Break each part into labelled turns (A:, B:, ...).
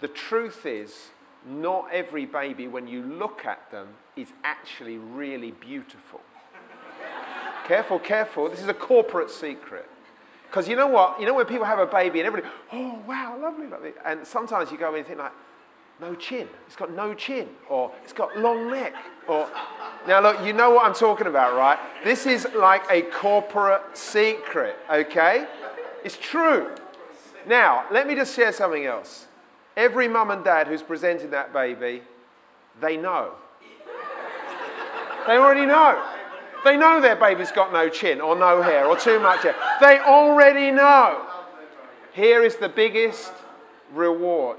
A: The truth is, not every baby, when you look at them, is actually really beautiful. careful, careful. This is a corporate secret. Because you know what? You know when people have a baby and everybody, oh, wow, lovely, lovely. And sometimes you go in and think like, no chin. It's got no chin. Or it's got long neck. Or now look, you know what I'm talking about, right? This is like a corporate secret, okay? It's true. Now, let me just share something else. Every mum and dad who's presenting that baby, they know. They already know. They know their baby's got no chin or no hair or too much hair. They already know. Here is the biggest reward.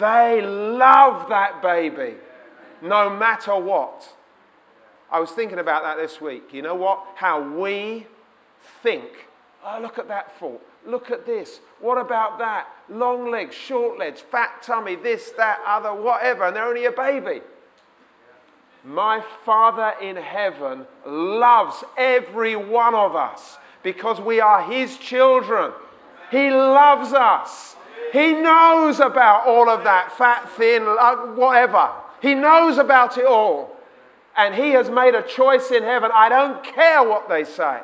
A: They love that baby no matter what. I was thinking about that this week. You know what? How we think. Oh, look at that fault. Look at this. What about that? Long legs, short legs, fat tummy, this, that, other, whatever. And they're only a baby. My Father in heaven loves every one of us because we are His children. He loves us. He knows about all of that fat, thin, uh, whatever. He knows about it all. And He has made a choice in heaven. I don't care what they say.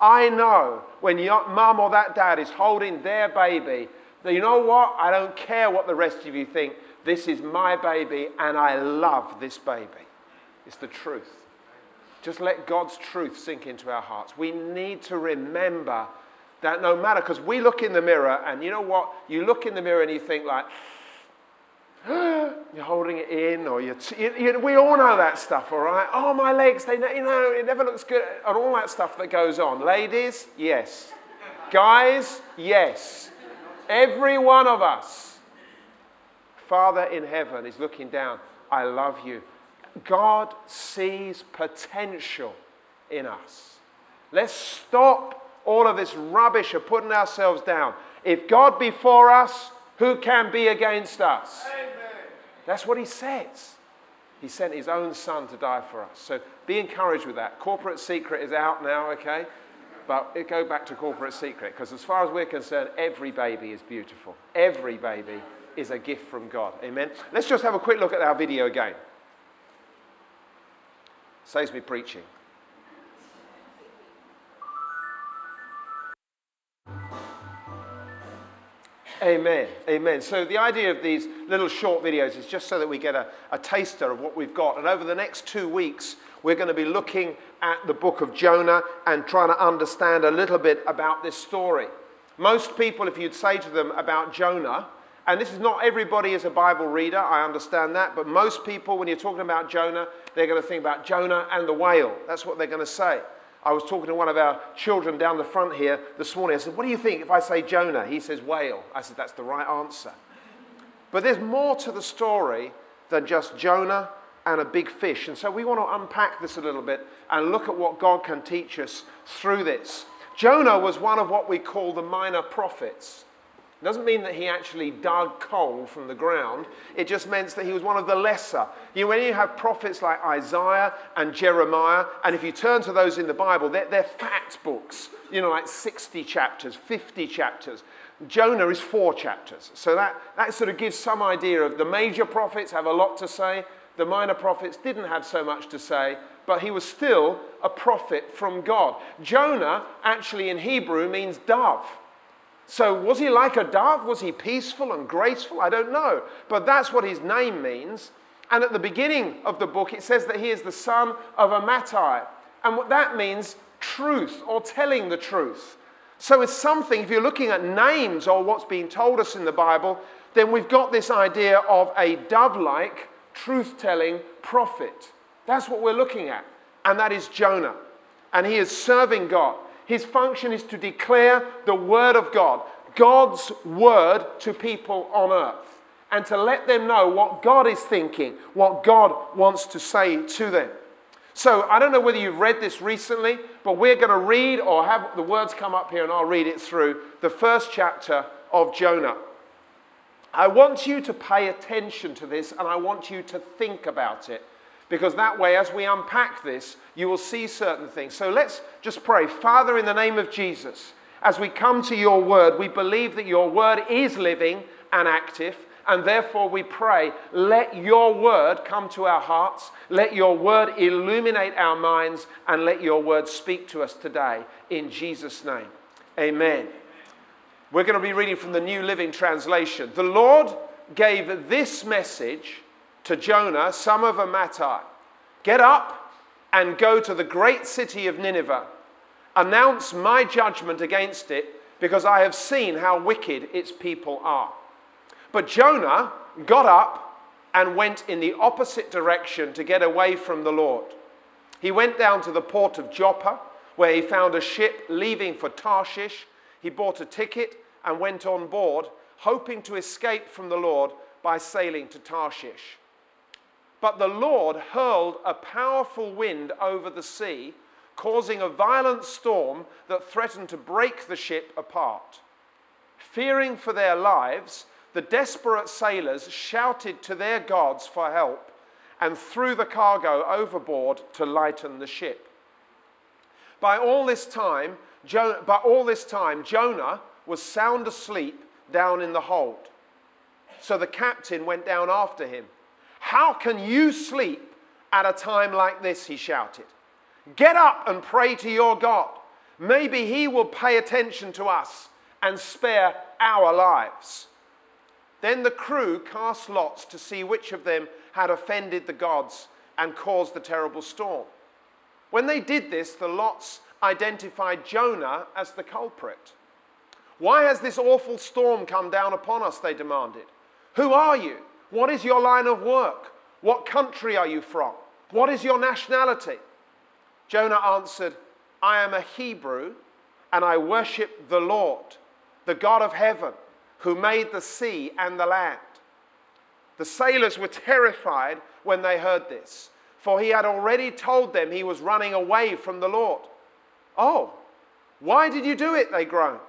A: I know when your mum or that dad is holding their baby, that you know what? I don't care what the rest of you think. This is my baby, and I love this baby. It's the truth. Just let God's truth sink into our hearts. We need to remember that no matter, because we look in the mirror, and you know what? You look in the mirror and you think, like, you're holding it in, or you, you, we all know that stuff, all right? Oh, my legs, they, you know, it never looks good, and all that stuff that goes on. Ladies, yes. Guys, yes. Every one of us. Father in heaven is looking down. I love you. God sees potential in us. Let's stop all of this rubbish of putting ourselves down. If God be for us, who can be against us? Amen. That's what he says. He sent his own son to die for us. So be encouraged with that. Corporate secret is out now, okay? But it go back to corporate secret because as far as we're concerned, every baby is beautiful. Every baby is a gift from God. Amen. Let's just have a quick look at our video again. Saves me preaching. Amen. Amen. So, the idea of these little short videos is just so that we get a, a, taster of what we've got. And over the next two weeks, we're going to be looking at the book of Jonah and trying to understand a little bit about this story. Most people, if you'd say to them about Jonah, and this is not everybody is a Bible reader, I understand that, but most people, when you're talking about Jonah, they're going to think about Jonah and the whale. That's what they're going to say. I was talking to one of our children down the front here this morning. I said, What do you think if I say Jonah? He says whale. I said, That's the right answer. But there's more to the story than just Jonah and a big fish. And so we want to unpack this a little bit and look at what God can teach us through this. Jonah was one of what we call the minor prophets. It doesn't mean that he actually dug coal from the ground. It just means that he was one of the lesser. You know, when you have prophets like Isaiah and Jeremiah, and if you turn to those in the Bible, they're, they're fact books, you know, like 60 chapters, 50 chapters. Jonah is four chapters. So that, that sort of gives some idea of the major prophets have a lot to say. The minor prophets didn't have so much to say, but he was still a prophet from God. Jonah, actually in Hebrew, means dove. So, was he like a dove? Was he peaceful and graceful? I don't know. But that's what his name means. And at the beginning of the book, it says that he is the son of a Amittai. And what that means, truth or telling the truth. So, it's something, if you're looking at names or what's being told us in the Bible, then we've got this idea of a dove like, truth telling prophet. That's what we're looking at. And that is Jonah. And he is serving God. His function is to declare the Word of God, God's Word to people on earth, and to let them know what God is thinking, what God wants to say to them. So I don't know whether you've read this recently, but we're going to read or have the words come up here and I'll read it through the first chapter of Jonah. I want you to pay attention to this and I want you to think about it because that way, as we unpack this, you will see certain things. So let's just pray. Father, in the name of Jesus, as we come to your word, we believe that your word is living and active. And therefore, we pray, let your word come to our hearts, let your word illuminate our minds, and let your word speak to us today. In Jesus' name, amen. We're going to be reading from the New Living Translation. The Lord gave this message to Jonah, son of Amittai Get up and go to the great city of Nineveh. Announce my judgment against it, because I have seen how wicked its people are. But Jonah got up and went in the opposite direction to get away from the Lord. He went down to the port of Joppa, where he found a ship leaving for Tarshish. He bought a ticket and went on board, hoping to escape from the Lord by sailing to Tarshish. But the Lord hurled a powerful wind over the sea, causing a violent storm that threatened to break the ship apart. Fearing for their lives, the desperate sailors shouted to their gods for help and threw the cargo overboard to lighten the ship. By all this time, jo- by all this time, Jonah was sound asleep down in the hold. So the captain went down after him. How can you sleep at a time like this? He shouted. Get up and pray to your God. Maybe he will pay attention to us and spare our lives. Then the crew cast lots to see which of them had offended the gods and caused the terrible storm. When they did this, the lots identified Jonah as the culprit. Why has this awful storm come down upon us? They demanded. Who are you? What is your line of work? What country are you from? What is your nationality? Jonah answered, I am a Hebrew and I worship the Lord, the God of heaven who made the sea and the land. The sailors were terrified when they heard this, for he had already told them he was running away from the Lord. Oh, why did you do it? They groaned.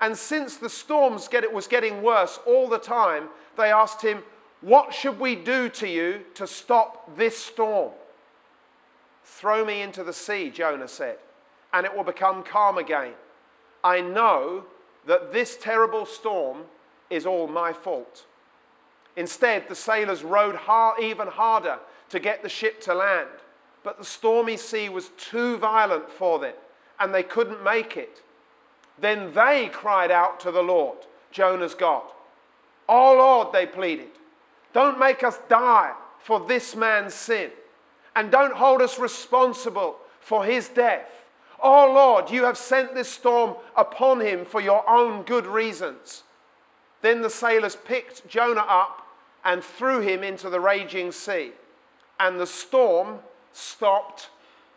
A: And since the storms was getting worse all the time, they asked him, What should we do to you to stop this storm? Throw me into the sea, Jonah said, and it will become calm again. I know that this terrible storm is all my fault. Instead, the sailors rowed hard, even harder to get the ship to land, but the stormy sea was too violent for them, and they couldn't make it. Then they cried out to the Lord, Jonah's God. Oh Lord, they pleaded, don't make us die for this man's sin, and don't hold us responsible for his death. Oh Lord, you have sent this storm upon him for your own good reasons. Then the sailors picked Jonah up and threw him into the raging sea, and the storm stopped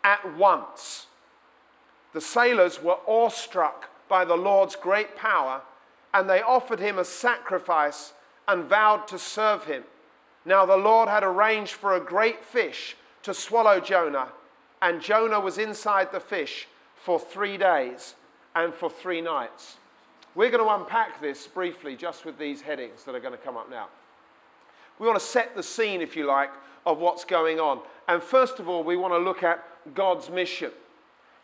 A: at once. The sailors were awestruck by the Lord's great power, and they offered him a sacrifice and vowed to serve him. Now the Lord had arranged for a great fish to swallow Jonah, and Jonah was inside the fish for three days and for three nights. We're going to unpack this briefly just with these headings that are going to come up now. We want to set the scene, if you like, of what's going on. And first of all, we want to look at God's mission.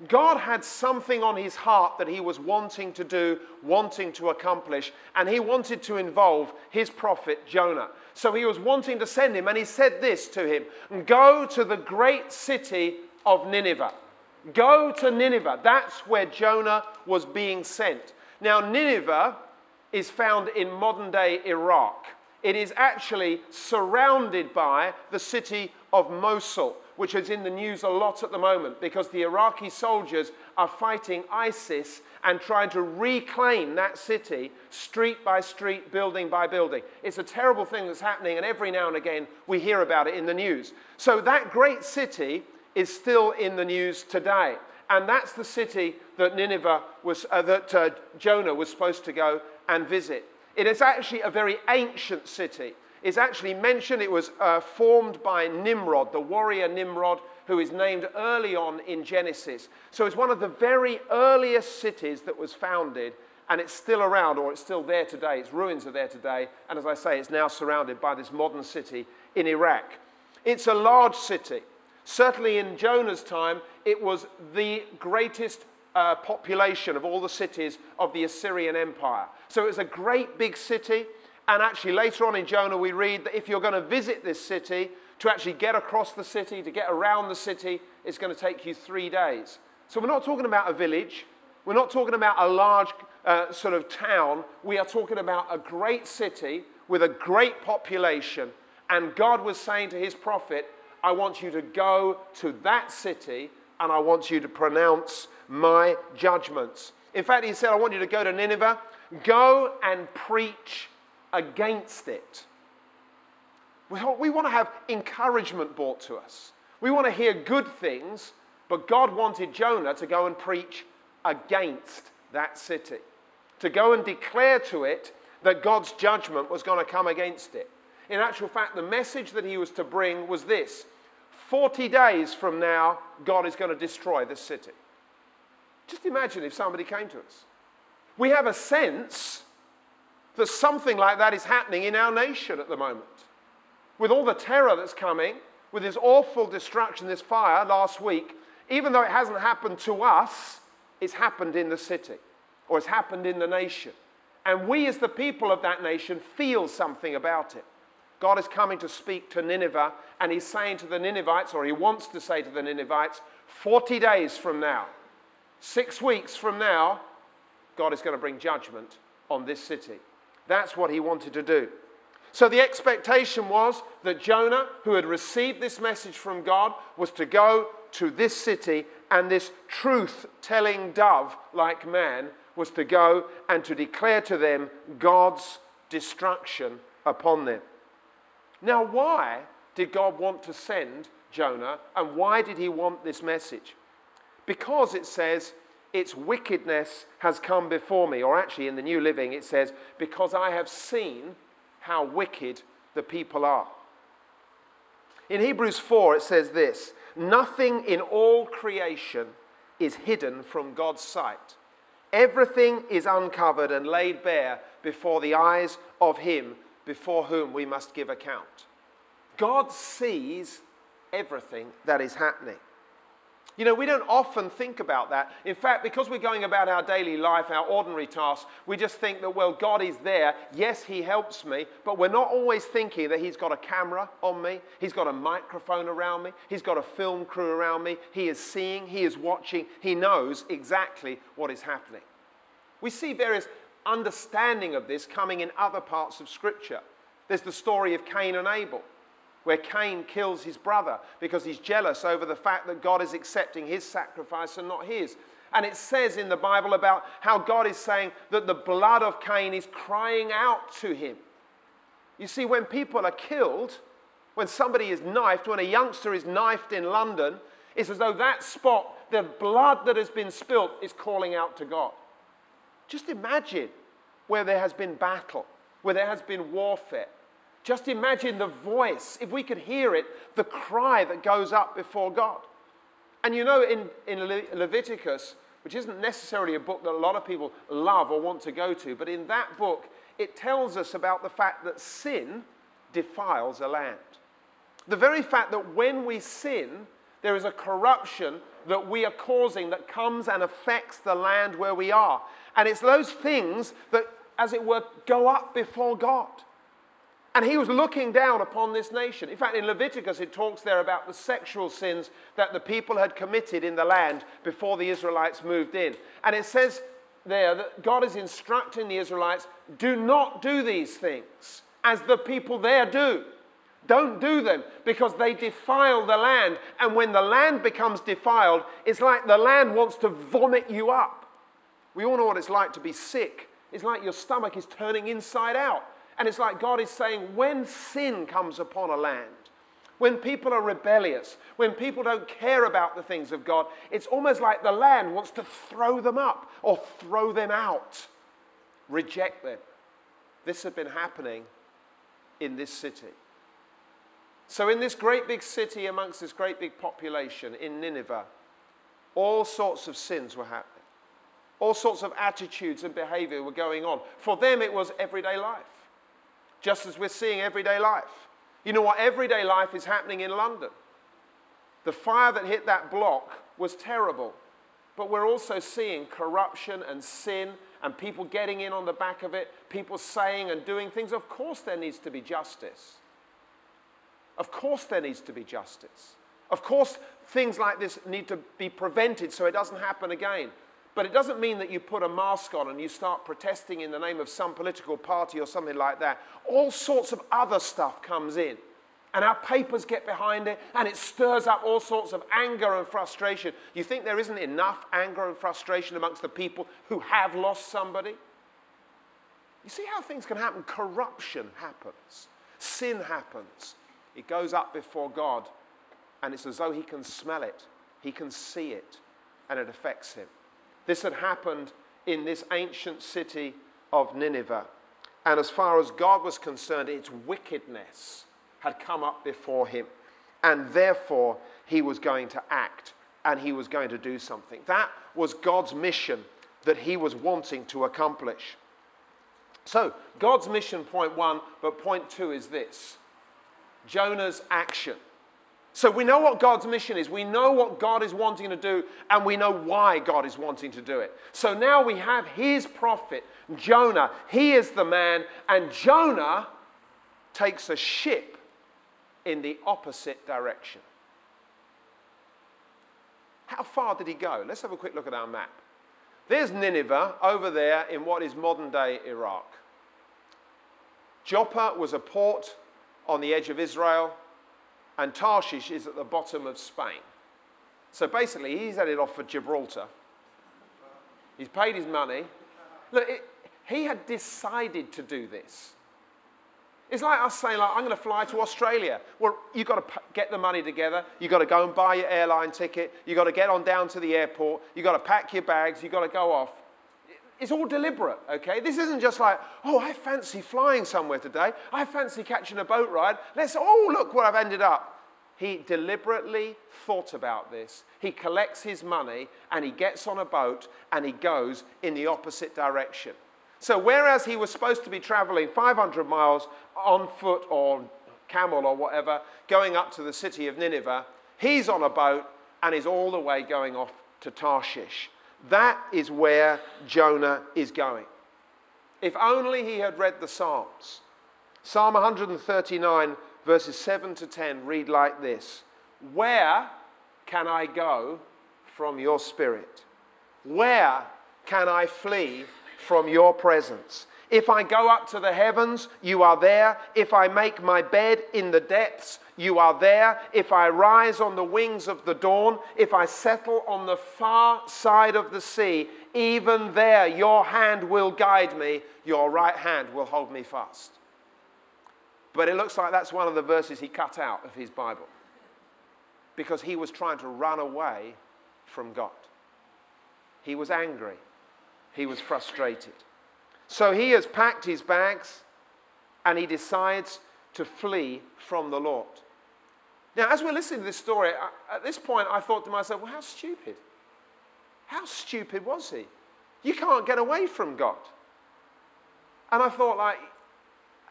A: God had something on his heart that he was wanting to do, wanting to accomplish, and he wanted to involve his prophet Jonah. So he was wanting to send him, and he said this to him Go to the great city of Nineveh. Go to Nineveh. That's where Jonah was being sent. Now, Nineveh is found in modern day Iraq. It is actually surrounded by the city of Mosul, which is in the news a lot at the moment because the Iraqi soldiers are fighting ISIS and trying to reclaim that city street by street, building by building. It's a terrible thing that's happening, and every now and again we hear about it in the news. So, that great city is still in the news today. And that's the city that Nineveh was, uh, that uh, Jonah was supposed to go and visit. It is actually a very ancient city. It's actually mentioned it was uh, formed by Nimrod, the warrior Nimrod, who is named early on in Genesis. So it's one of the very earliest cities that was founded, and it's still around, or it's still there today. Its ruins are there today, and as I say, it's now surrounded by this modern city in Iraq. It's a large city. Certainly in Jonah's time, it was the greatest uh, population of all the cities of the Assyrian Empire. So it was a great big city. And actually, later on in Jonah, we read that if you're going to visit this city, to actually get across the city, to get around the city, it's going to take you three days. So we're not talking about a village. We're not talking about a large uh, sort of town. We are talking about a great city with a great population. And God was saying to his prophet, I want you to go to that city and I want you to pronounce my judgments. In fact, he said, I want you to go to Nineveh, go and preach against it. We, want to have encouragement brought to us. We want to hear good things, but God wanted Jonah to go and preach against that city, to go and declare to it that God's judgment was going to come against it. In actual fact, the message that he was to bring was this 40 days from now, God is going to destroy this city. Just imagine if somebody came to us. We have a sense that something like that is happening in our nation at the moment. With all the terror that's coming, with this awful destruction, this fire last week, even though it hasn't happened to us, it's happened in the city or it's happened in the nation. And we, as the people of that nation, feel something about it. God is coming to speak to Nineveh, and he's saying to the Ninevites, or he wants to say to the Ninevites, 40 days from now, six weeks from now, God is going to bring judgment on this city. That's what he wanted to do. So the expectation was that Jonah, who had received this message from God, was to go to this city, and this truth telling dove like man was to go and to declare to them God's destruction upon them. Now, why did God want to send Jonah and why did he want this message? Because it says, its wickedness has come before me. Or actually, in the New Living, it says, because I have seen how wicked the people are. In Hebrews 4, it says this Nothing in all creation is hidden from God's sight. Everything is uncovered and laid bare before the eyes of Him before whom we must give account. God sees everything that is happening. You know, we don't often think about that. In fact, because we're going about our daily life, our ordinary tasks, we just think that, well, God is there. Yes, He helps me, but we're not always thinking that He's got a camera on me, He's got a microphone around me, He's got a film crew around me. He is seeing, He is watching, He knows exactly what is happening. We see various understanding of this coming in other parts of Scripture. There's the story of Cain and Abel, where Cain kills his brother because he's jealous over the fact that God is accepting his sacrifice and not his. And it says in the Bible about how God is saying that the blood of Cain is crying out to him. You see, when people are killed, when somebody is knifed, when a youngster is knifed in London, it's as though that spot, the blood that has been spilt, is calling out to God. Just imagine where there has been battle, where there has been warfare. Just imagine the voice, if we could hear it, the cry that goes up before God. And you know, in, in Le- Leviticus, which isn't necessarily a book that a lot of people love or want to go to, but in that book, it tells us about the fact that sin defiles a land. The very fact that when we sin, there is a corruption that we are causing that comes and affects the land where we are. And it's those things that, as it were, go up before God. And he was looking down upon this nation. In fact, in Leviticus, it talks there about the sexual sins that the people had committed in the land before the Israelites moved in. And it says there that God is instructing the Israelites do not do these things as the people there do. Don't do them because they defile the land. And when the land becomes defiled, it's like the land wants to vomit you up. We all know what it's like to be sick. It's like your stomach is turning inside out. And it's like God is saying, when sin comes upon a land, When people are rebellious, when people don't care about the things of God, it's almost like the land wants to throw them up or throw them out, reject them. This had been happening in this city. So, in this great big city, amongst this great big population in Nineveh, all sorts of sins were happening. All sorts of attitudes and behavior were going on. For them, it was everyday life, just as we're seeing everyday life. You know what? Everyday life is happening in London. The fire that hit that block was terrible, but we're also seeing corruption and sin and people getting in on the back of it, people saying and doing things. Of course, there needs to be justice. Of course, there needs to be justice. Of course, things like this need to be prevented so it doesn't happen again. But it doesn't mean that you put a mask on and you start protesting in the name of some political party or something like that. All sorts of other stuff comes in. And our papers get behind it, and it stirs up all sorts of anger and frustration. You think there isn't enough anger and frustration amongst the people who have lost somebody? You see how things can happen? Corruption happens, sin happens. It goes up before God, and it's as though He can smell it, He can see it, and it affects Him. This had happened in this ancient city of Nineveh. And as far as God was concerned, its wickedness had come up before him. And therefore, he was going to act and he was going to do something. That was God's mission that he was wanting to accomplish. So, God's mission, point one, but point two is this Jonah's action. So we know what God's mission is. We know what God is wanting to do, and we know why God is wanting to do it. So now we have his prophet, Jonah. He is the man, and Jonah takes a ship in the opposite direction. How far did he go? Let's have a quick look at our map. There's Nineveh over there in what is modern day Iraq. Joppa was a port on the edge of Israel and Tarshish is at the bottom of Spain. So basically, he's headed off for Gibraltar. He's paid his money. Look, it, he had decided to do this. It's like us saying, like, I'm going to fly to Australia. Well, you've got to get the money together. You've got to go and buy your airline ticket. You've got to get on down to the airport. You've got to pack your bags. You've got to go off. It's all deliberate, okay? This isn't just like, oh, I fancy flying somewhere today. I fancy catching a boat ride. Let's, oh, look where I've ended up. He deliberately thought about this. He collects his money and he gets on a boat and he goes in the opposite direction. So, whereas he was supposed to be traveling 500 miles on foot or camel or whatever, going up to the city of Nineveh, he's on a boat and is all the way going off to Tarshish. That is where Jonah is going. If only he had read the Psalms. Psalm 139, verses 7 to 10, read like this Where can I go from your spirit? Where can I flee from your presence? If I go up to the heavens, you are there. If I make my bed in the depths, you are there. If I rise on the wings of the dawn, if I settle on the far side of the sea, even there your hand will guide me, your right hand will hold me fast. But it looks like that's one of the verses he cut out of his Bible because he was trying to run away from God. He was angry, he was frustrated. So he has packed his bags and he decides to flee from the Lord. Now, as we're listening to this story, at this point I thought to myself, well, how stupid? How stupid was he? You can't get away from God. And I thought, like,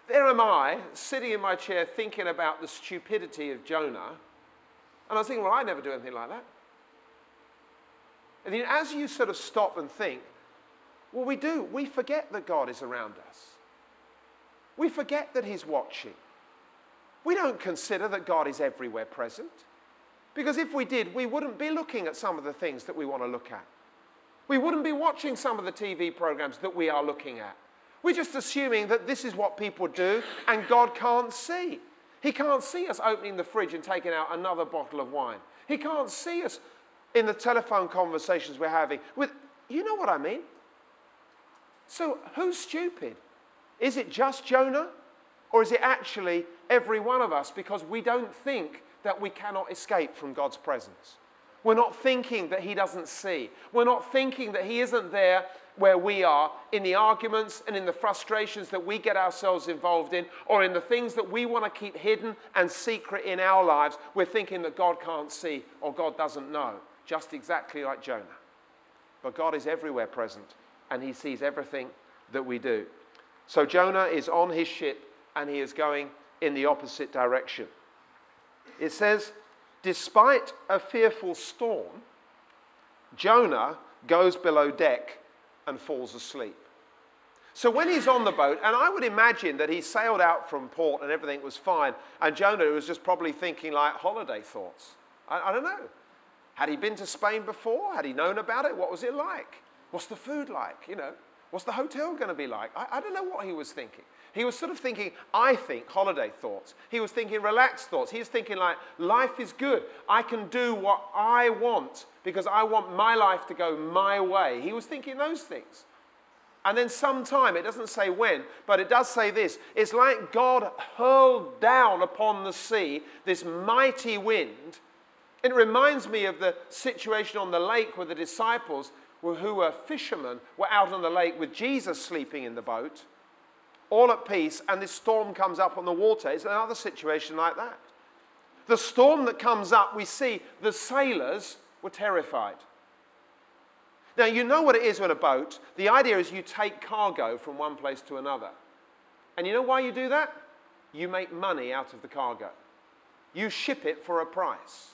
A: there am I, sitting in my chair thinking about the stupidity of Jonah. And I was thinking, well, I never do anything like that. And then as you sort of stop and think, well, we do. We forget that God is around us. We forget that He's watching. We don't consider that God is everywhere present. Because if we did, we wouldn't be looking at some of the things that we want to look at. We wouldn't be watching some of the TV programs that we are looking at. We're just assuming that this is what people do and God can't see. He can't see us opening the fridge and taking out another bottle of wine. He can't see us in the telephone conversations we're having with, you know what I mean? So who's stupid? Is it just Jonah Or is it actually every one of us because we don't think that we cannot escape from God's presence? We're not thinking that He doesn't see. We're not thinking that He isn't there where we are in the arguments and in the frustrations that we get ourselves involved in, or in the things that we want to keep hidden and secret in our lives. We're thinking that God can't see or God doesn't know, just exactly like Jonah. But God is everywhere present and He sees everything that we do. So Jonah is on his ship and he is going in the opposite direction. It says, Despite a fearful storm, Jonah goes below deck and falls asleep. So when he's on the boat, and I would imagine that he sailed out from port and everything was fine, and Jonah was just probably thinking like holiday thoughts. I, I don't know. Had he been to Spain before? Had he known about it? What was it like? What's the food like? You know, what's the hotel going to be like? I, I don't know what he was thinking. He was sort of thinking, I think, holiday thoughts. He was thinking relaxed thoughts. He was thinking, like, life is good. I can do what I want because I want my life to go my way. He was thinking those things. And then sometime, it doesn't say when, but it does say this it's like God hurled down upon the sea this mighty wind. It reminds me of the situation on the lake where the disciples, who were fishermen, were out on the lake with Jesus sleeping in the boat all at peace, and this storm comes up on the water. It's another situation like that. The storm that comes up, we see the sailors were terrified. Now, you know what it is with a boat. The idea is you take cargo from one place to another. And you know why you do that? You make money out of the cargo, you ship it for a price.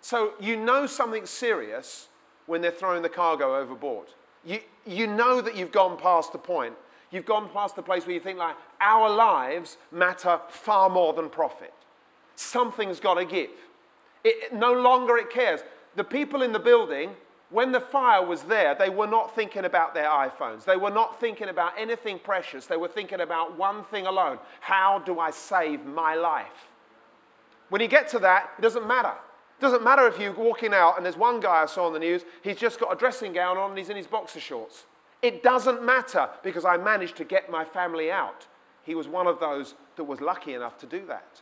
A: So you know something's serious when they're throwing the cargo overboard. You, you know that you've gone past the point You've gone past the place where you think, like, our lives matter far more than profit. Something's got to give. It, no longer it cares. The people in the building, when the fire was there, they were not thinking about their iPhones. They were not thinking about anything precious. They were thinking about one thing alone how do I save my life? When you get to that, it doesn't matter. Doesn't matter if you're walking out and there's one guy I saw on the news, he's just got a dressing gown on and he's in his boxer shorts. It doesn't matter because I managed to get my family out. He was one of those that was lucky enough to do that.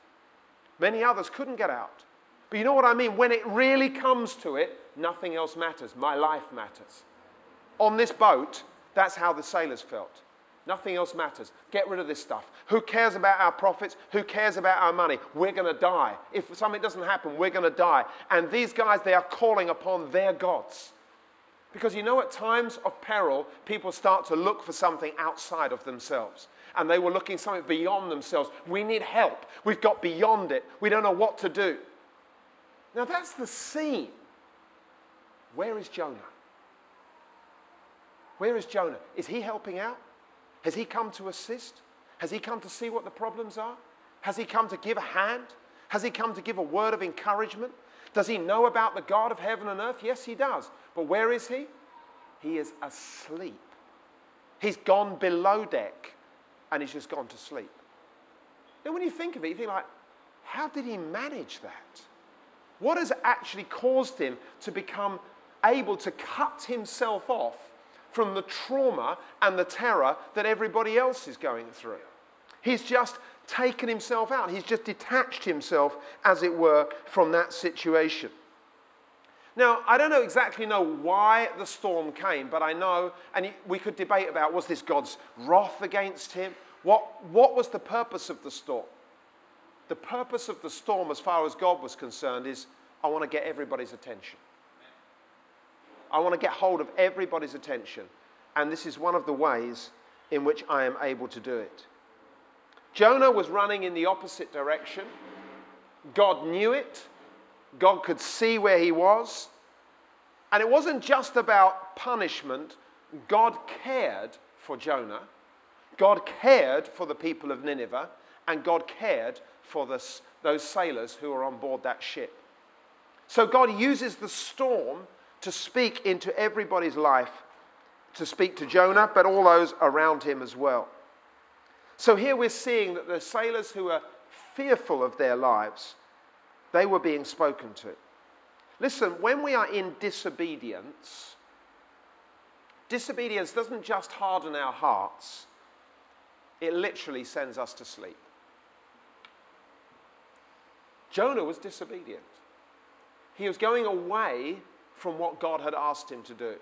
A: Many others couldn't get out. But you know what I mean? When it really comes to it, nothing else matters. My life matters. On this boat, that's how the sailors felt. Nothing else matters. Get rid of this stuff. Who cares about our profits? Who cares about our money? We're going to die. If something doesn't happen, we're going to die. And these guys, they are calling upon their gods. Because you know, at times of peril, people start to look for something outside of themselves. And they were looking something beyond themselves. We need help. We've got beyond it. We don't know what to do. Now, that's the scene. Where is Jonah? Where is Jonah? Is he helping out? Has he come to assist? Has he come to see what the problems are? Has he come to give a hand? Has he come to give a word of encouragement? Does he know about the God of heaven and earth? Yes, he does. But where is he? He is asleep. He's gone below deck and he's just gone to sleep. Now, when you think of it, you think like, how did he manage that? What has actually caused him to become able to cut himself off from the trauma and the terror that everybody else is going through? He's just taken himself out. He's just detached himself, as it were, from that situation. Now, I don't know exactly know why the storm came, but I know, and we could debate about was this God's wrath against him? What, what was the purpose of the storm? The purpose of the storm, as far as God was concerned, is I want to get everybody's attention. I want to get hold of everybody's attention. And this is one of the ways in which I am able to do it. Jonah was running in the opposite direction. God knew it. God could see where he was. And it wasn't just about punishment, God cared for Jonah. God cared for the people of Nineveh, and God cared for this, those sailors who were on board that ship. So God uses the storm to speak into everybody's life, to speak to Jonah, but all those around him as well. So here we're seeing that the sailors who are fearful of their lives, they were being spoken to. Listen, when we are in disobedience, disobedience doesn't just harden our hearts, it literally sends us to sleep. Jonah was disobedient. He was going away from what God had asked him to do.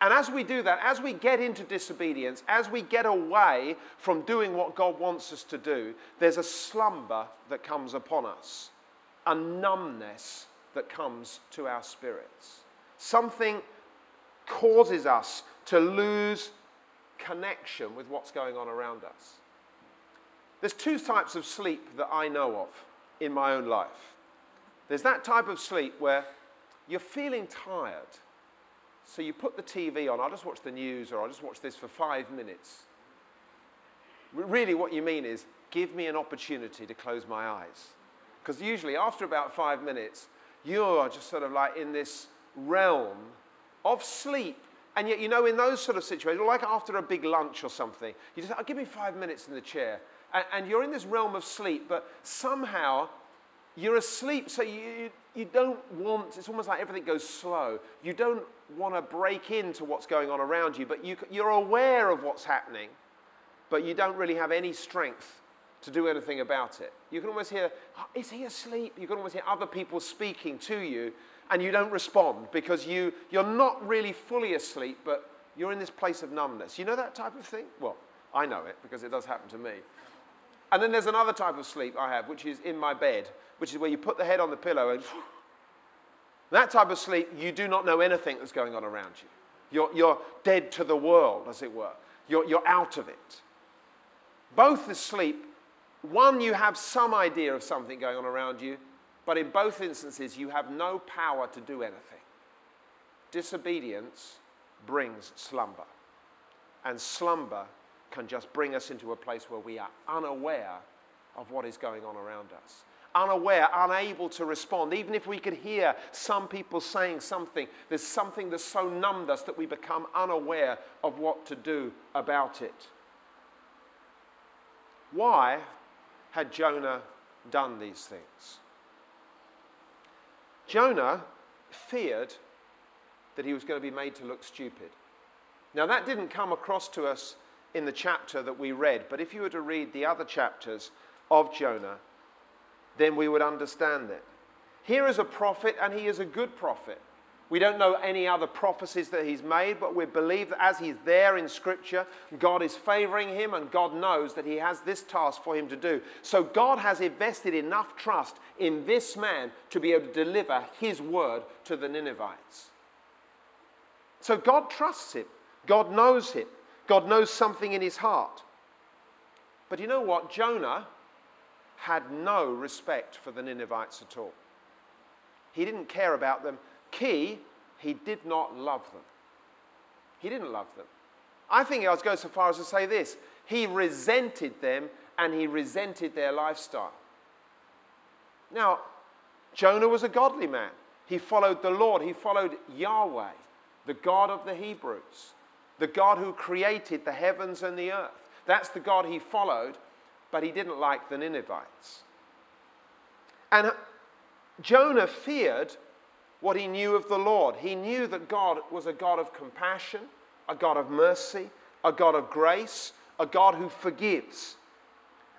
A: And as we do that, as we get into disobedience, as we get away from doing what God wants us to do, there's a slumber that comes upon us, a numbness that comes to our spirits. Something causes us to lose connection with what's going on around us. There's two types of sleep that I know of in my own life. There's that type of sleep where you're feeling tired, so you put the TV on, I'll just watch the news or I'll just watch this for five minutes. Really, what you mean is give me an opportunity to close my eyes. Because usually, after about five minutes, you're just sort of like in this realm of sleep. And yet, you know, in those sort of situations, like after a big lunch or something, you just, oh, give me five minutes in the chair. And, and you're in this realm of sleep, but somehow you're asleep, so you, you don't want, it's almost like everything goes slow. You don't want to break into what's going on around you, but you, you're aware of what's happening, but you don't really have any strength to do anything about it. You can almost hear, oh, is he asleep? You can almost hear other people speaking to you, and you don't respond because you, you're not really fully asleep, but you're in this place of numbness. You know that type of thing? Well, I know it because it does happen to me. And then there's another type of sleep I have, which is in my bed, which is where you put the head on the pillow and that type of sleep, you do not know anything that's going on around you. You're, you're dead to the world, as it were. You're, you're out of it. Both asleep, one, you have some idea of something going on around you, but in both instances, you have no power to do anything. Disobedience brings slumber, and slumber can just bring us into a place where we are unaware of what is going on around us unaware, unable to respond. Even if we could hear some people saying something, there's something that's so numbed us that we become unaware of what to do about it. Why had Jonah done these things? Jonah feared that he was going to be made to look stupid. Now, that didn't come across to us in the chapter that we read, but if you were to read the other chapters of Jonah, then we would understand it. Here is a prophet, and he is a good prophet. We don't know any other prophecies that he's made, but we believe that as he's there in Scripture, God is favoring him, and God knows that he has this task for him to do. So God has invested enough trust in this man to be able to deliver his word to the Ninevites. So God trusts him, God knows him, God knows something in his heart. But you know what? Jonah had no respect for the Ninevites at all. He didn't care about them. Key, he did not love them. He didn't love them. I think I would go so far as to say this he resented them and he resented their lifestyle. Now, Jonah was a godly man. He followed the Lord, he followed Yahweh, the God of the Hebrews, the God who created the heavens and the earth. That's the God he followed but he didn't like the Ninevites. And Jonah feared what he knew of the Lord. He knew that God was a God of compassion, a God of mercy, a God of grace, a God who forgives.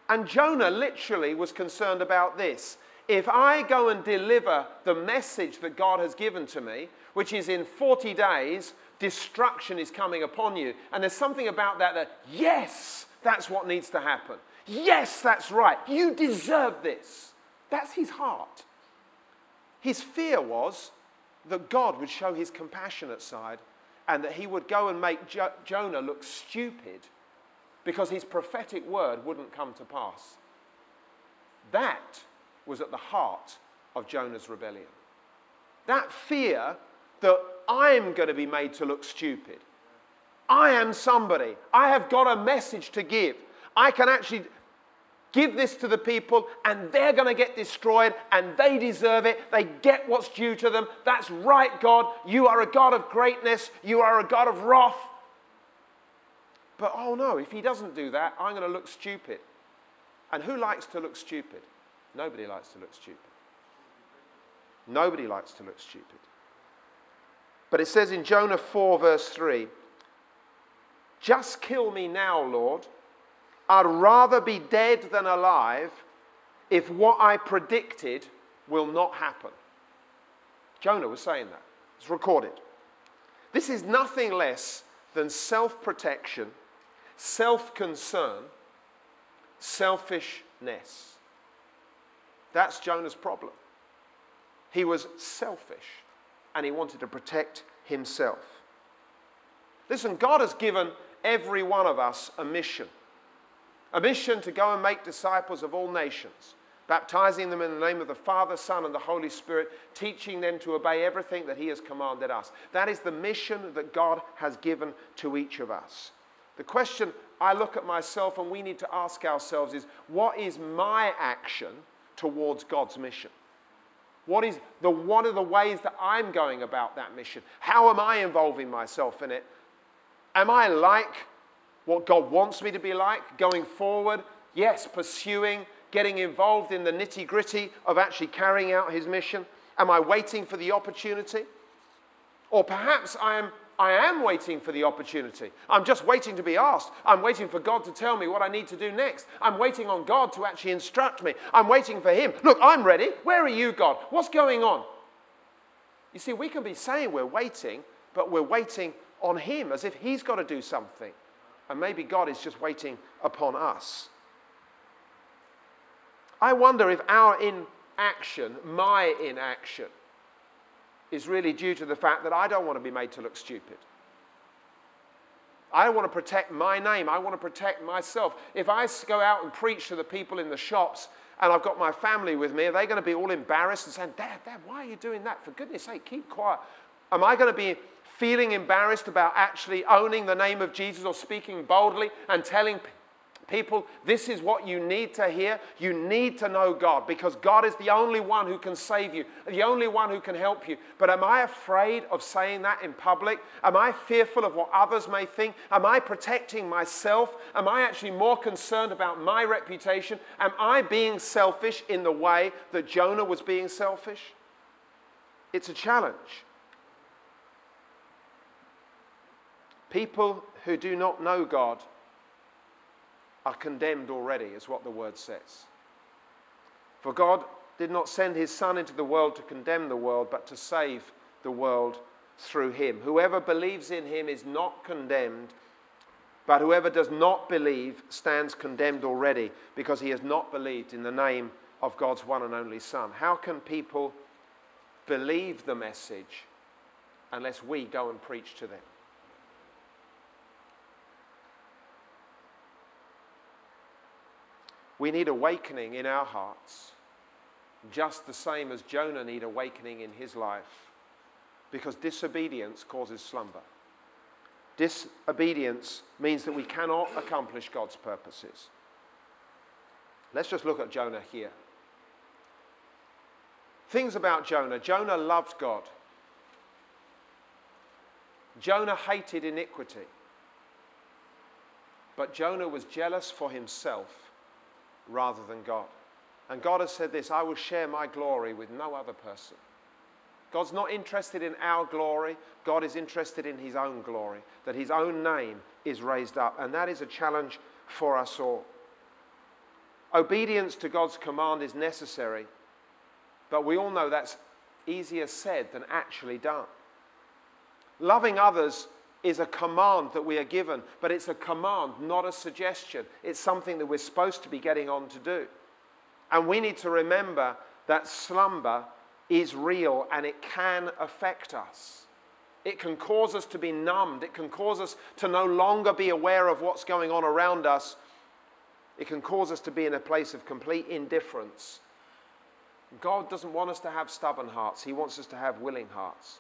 A: And Jonah literally was concerned about this. If I go and deliver the message that God has given to me, which is in 40 days, destruction is coming upon you. And there's something about that that, yes, that's what needs to happen. Yes, that's right. You deserve this. That's his heart. His fear was that God would show his compassionate side and that he would go and make jo- Jonah look stupid because his prophetic word wouldn't come to pass. That was at the heart of Jonah's rebellion. That fear that I'm going to be made to look stupid. I am somebody. I have got a message to give. I can actually Give this to the people, and they're going to get destroyed, and they deserve it. They get what's due to them. That's right, God. You are a God of greatness, you are a God of wrath. But oh no, if he doesn't do that, I'm going to look stupid. And who likes to look stupid? Nobody likes to look stupid. Nobody likes to look stupid. But it says in Jonah 4, verse 3 Just kill me now, Lord I'd rather be dead than alive if what I predicted will not happen. Jonah was saying that. It's recorded. This is nothing less than self protection, self concern, selfishness. That's Jonah's problem. He was selfish and he wanted to protect himself. Listen, God has given every one of us a mission a mission to go and make disciples of all nations, baptizing them in the name of the Father, Son, and the Holy Spirit, teaching them to obey everything that He has commanded us. That is the mission that God has given to each of us. The question I look at myself and we need to ask ourselves is what is my action towards God's mission? What, is the, what are the ways that I'm going about that mission? How am I involving myself in it? Am I like what God wants me to be like going forward? Yes, pursuing, getting involved in the nitty gritty of actually carrying out His mission? Am I waiting for the opportunity? Or perhaps I am I am waiting for the opportunity. I'm just waiting to be asked. I'm waiting for God to tell me what I need to do next. I'm waiting on God to actually instruct me. I'm waiting for Him. Look, I'm ready. Where are you, God? What's going on? You see, we can be saying we're waiting, but we're waiting on Him as if He's got to do something. And maybe God is just waiting upon us. I wonder if our inaction, my inaction, is really due to the fact that I don't want to be made to look stupid. I want to protect my name. I want to protect myself. If I go out and preach to the people in the shops and I've got my family with me, are they going to be all embarrassed and saying, Dad, Dad, why are you doing that? For goodness sake, keep quiet. Am I going to be feeling embarrassed about actually owning the name of Jesus or speaking boldly and telling People, this is what you need to hear. You need to know God because God is the only one who can save you, the only one who can help you. But am I afraid of saying that in public? Am I fearful of what others may think? Am I protecting myself? Am I actually more concerned about my reputation? Am I being selfish in the way that Jonah was being selfish? It's a challenge. People who do not know God are condemned already, is what the word says. For God did not send his Son into the world to condemn the world, but to save the world through him. Whoever believes in him is not condemned, but whoever does not believe stands condemned already because he has not believed in the name of God's one and only Son. How can people believe the message unless we go and preach to them? We need awakening in our hearts, just the same as Jonah need awakening in his life, because disobedience causes slumber. Disobedience means that we cannot accomplish God's purposes. Let's just look at Jonah here. Things about Jonah Jonah loved God, Jonah hated iniquity, but Jonah was jealous for himself rather than God. And God has said this I will share my glory with no other person. God's not interested in our glory, God is interested in his own glory, that his own name is raised up. And that is a challenge for us all. Obedience to God's command is necessary, but we all know that's easier said than actually done. Loving others is a command that we are given, but it's a command, not a suggestion. It's something that we're supposed to be getting on to do. And we need to remember that slumber is real and it can affect us. It can cause us to be numbed. It can cause us to no longer be aware of what's going on around us. It can cause us to be in a place of complete indifference. God doesn't want us to have stubborn hearts, He wants us to have willing hearts.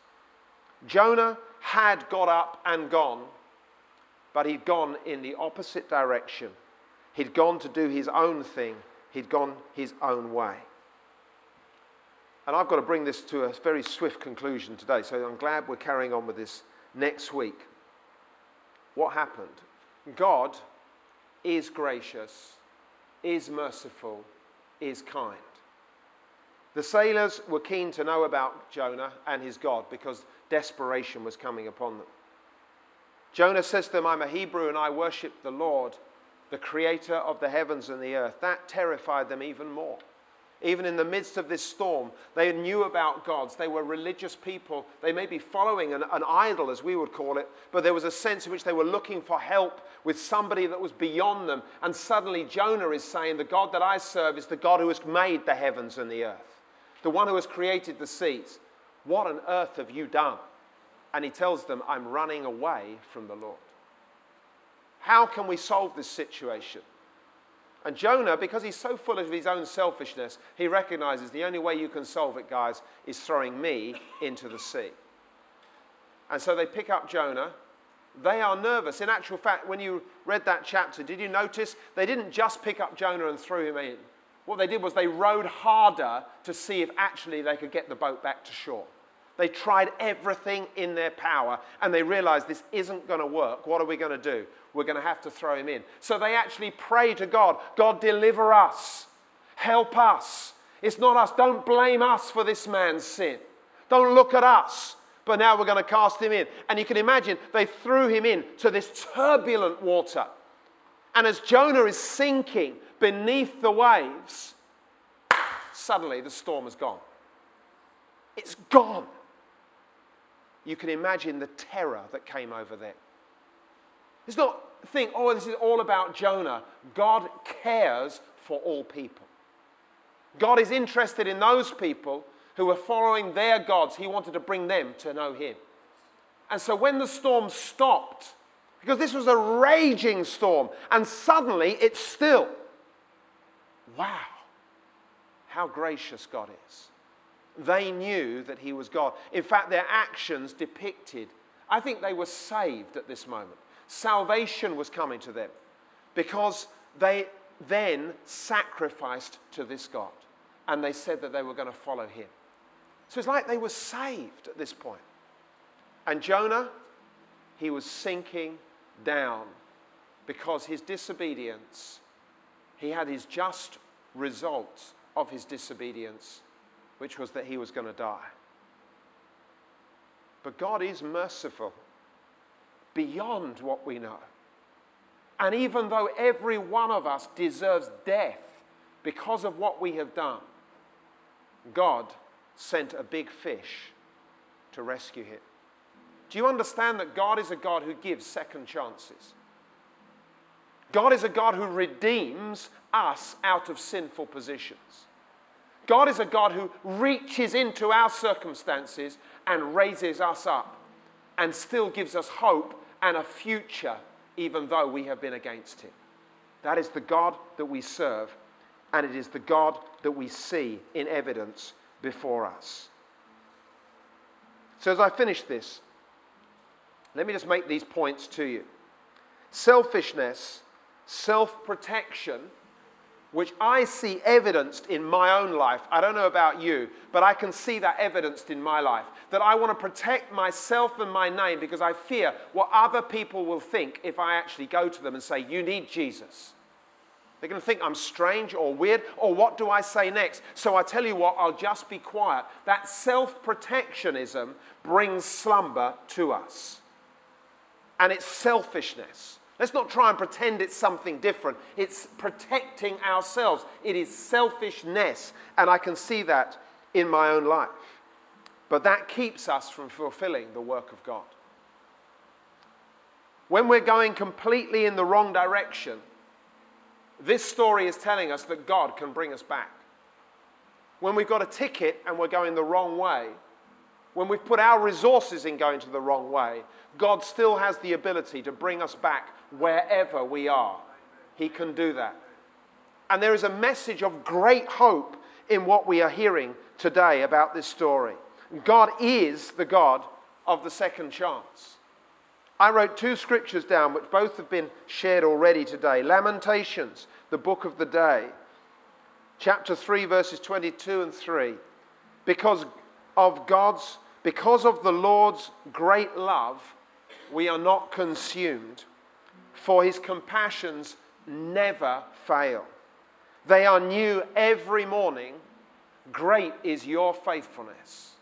A: Jonah had got up and gone, but he'd gone in the opposite direction. He'd gone to do his own thing, he'd gone his own way. And I've got to bring this to a very swift conclusion today, so I'm glad we're carrying on with this next week. What happened? God is gracious, is merciful, is kind. The sailors were keen to know about Jonah and his God because desperation was coming upon them. Jonah says to them, I'm a Hebrew and I worship the Lord, the creator of the heavens and the earth. That terrified them even more. Even in the midst of this storm, they knew about gods. They were religious people. They may be following an, an, idol, as we would call it, but there was a sense in which they were looking for help with somebody that was beyond them. And suddenly Jonah is saying, The God that I serve is the God who has made the heavens and the earth, the one who has created the seas. What on earth have you done? And he tells them, I'm running away from the Lord. How can we solve this situation? And Jonah, because he's so full of his own selfishness, he recognizes the only way you can solve it, guys, is throwing me into the sea. And so they pick up Jonah. They are nervous. In actual fact, when you read that chapter, did you notice they didn't just pick up Jonah and throw him in? What they did was they rowed harder to see if actually they could get the boat back to shore. They tried everything in their power and they realized this isn't going to work. What are we going to do? We're going to have to throw him in. So they actually pray to God God, deliver us, help us. It's not us. Don't blame us for this man's sin. Don't look at us. But now we're going to cast him in. And you can imagine they threw him in to this turbulent water. And as Jonah is sinking beneath the waves, suddenly the storm has gone. It's gone you can imagine the terror that came over them. It's not think, oh, this is all about Jonah. God cares for all people. God is interested in those people who are following their gods. He wanted to bring them to know Him. And so when the storm stopped, because this was a raging storm, and suddenly it's still. Wow, how gracious God is. They knew that he was God. In fact, their actions depicted, I think they were saved at this moment. Salvation was coming to them because they then sacrificed to this God and they said that they were going to follow him. So it's like they were saved at this point. And Jonah, he was sinking down because his disobedience, he had his just results of his disobedience which was that he was going to die. But God is merciful beyond what we know. And even though every one of us deserves death because of what we have done, God sent a big fish to rescue him. Do you understand that God is a God who gives second chances? God is a God who redeems us out of sinful positions. God is a God who reaches into our circumstances and raises us up and still gives us hope and a future, even though we have been against Him. That is the God that we serve, and it is the God that we see in evidence before us. So, as I finish this, let me just make these points to you. Selfishness, self protection, which I see evidenced in my own life. I don't know about you, but I can see that evidenced in my life. That I want to protect myself and my name because I fear what other people will think if I actually go to them and say, You need Jesus. They're going to think I'm strange or weird, or what do I say next? So I tell you what, I'll just be quiet. That self protectionism brings slumber to us. And it's selfishness. Let's not try and pretend it's something different. It's protecting ourselves. It is selfishness. And I can see that in my own life. But that keeps us from fulfilling the work of God. When we're going completely in the wrong direction, this story is telling us that God can bring us back. When we've got a ticket and we're going the wrong way, when we've put our resources in going to the wrong way, God still has the ability to bring us back wherever we are. He can do that. And there is a message of great hope in what we are hearing today about this story. God is the God of the second chance. I wrote two scriptures down, which both have been shared already today Lamentations, the book of the day, chapter 3, verses 22 and 3. Because of God's, because of the Lord's great love, we are not consumed, for his compassions never fail. They are new every morning. Great is your faithfulness.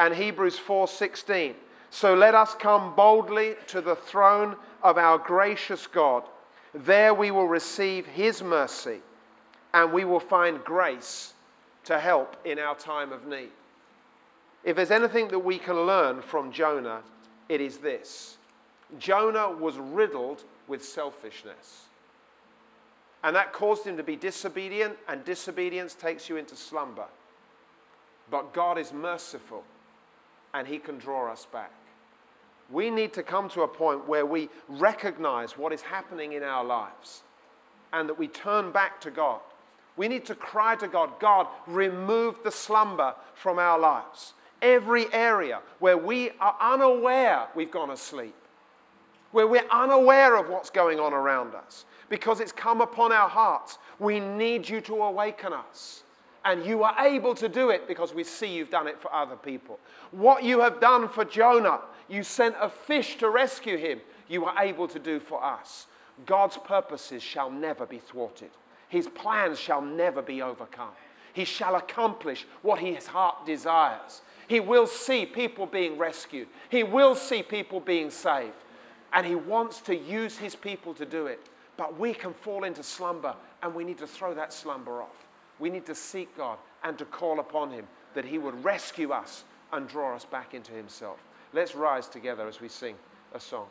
A: And Hebrews 4:16. So let us come boldly to the throne of our gracious God, There we will receive His mercy and we will find grace to help in our time of need. If there's anything that we can learn from Jonah, it is this Jonah was riddled with selfishness. And that caused him to be disobedient, and disobedience takes you into slumber. But God is merciful, and He can draw us back. We need to come to a point where we recognize what is happening in our lives and that we turn back to God. We need to cry to God, God, remove the slumber from our lives. Every area where we are unaware we've gone asleep, where we're unaware of what's going on around us, because it's come upon our hearts. We need you to awaken us. And you are able to do it because we see you've done it for other people. What you have done for Jonah, you sent a fish to rescue him, you are able to do for us. God's purposes shall never be thwarted, His plans shall never be overcome. He shall accomplish what His heart desires. He will see people being rescued, He will see people being saved. And He wants to use His people to do it. But we can fall into slumber and we need to throw that slumber off. We need to seek God and to call upon Him that He would rescue us and draw us back into Himself. Let's rise together as we sing a song.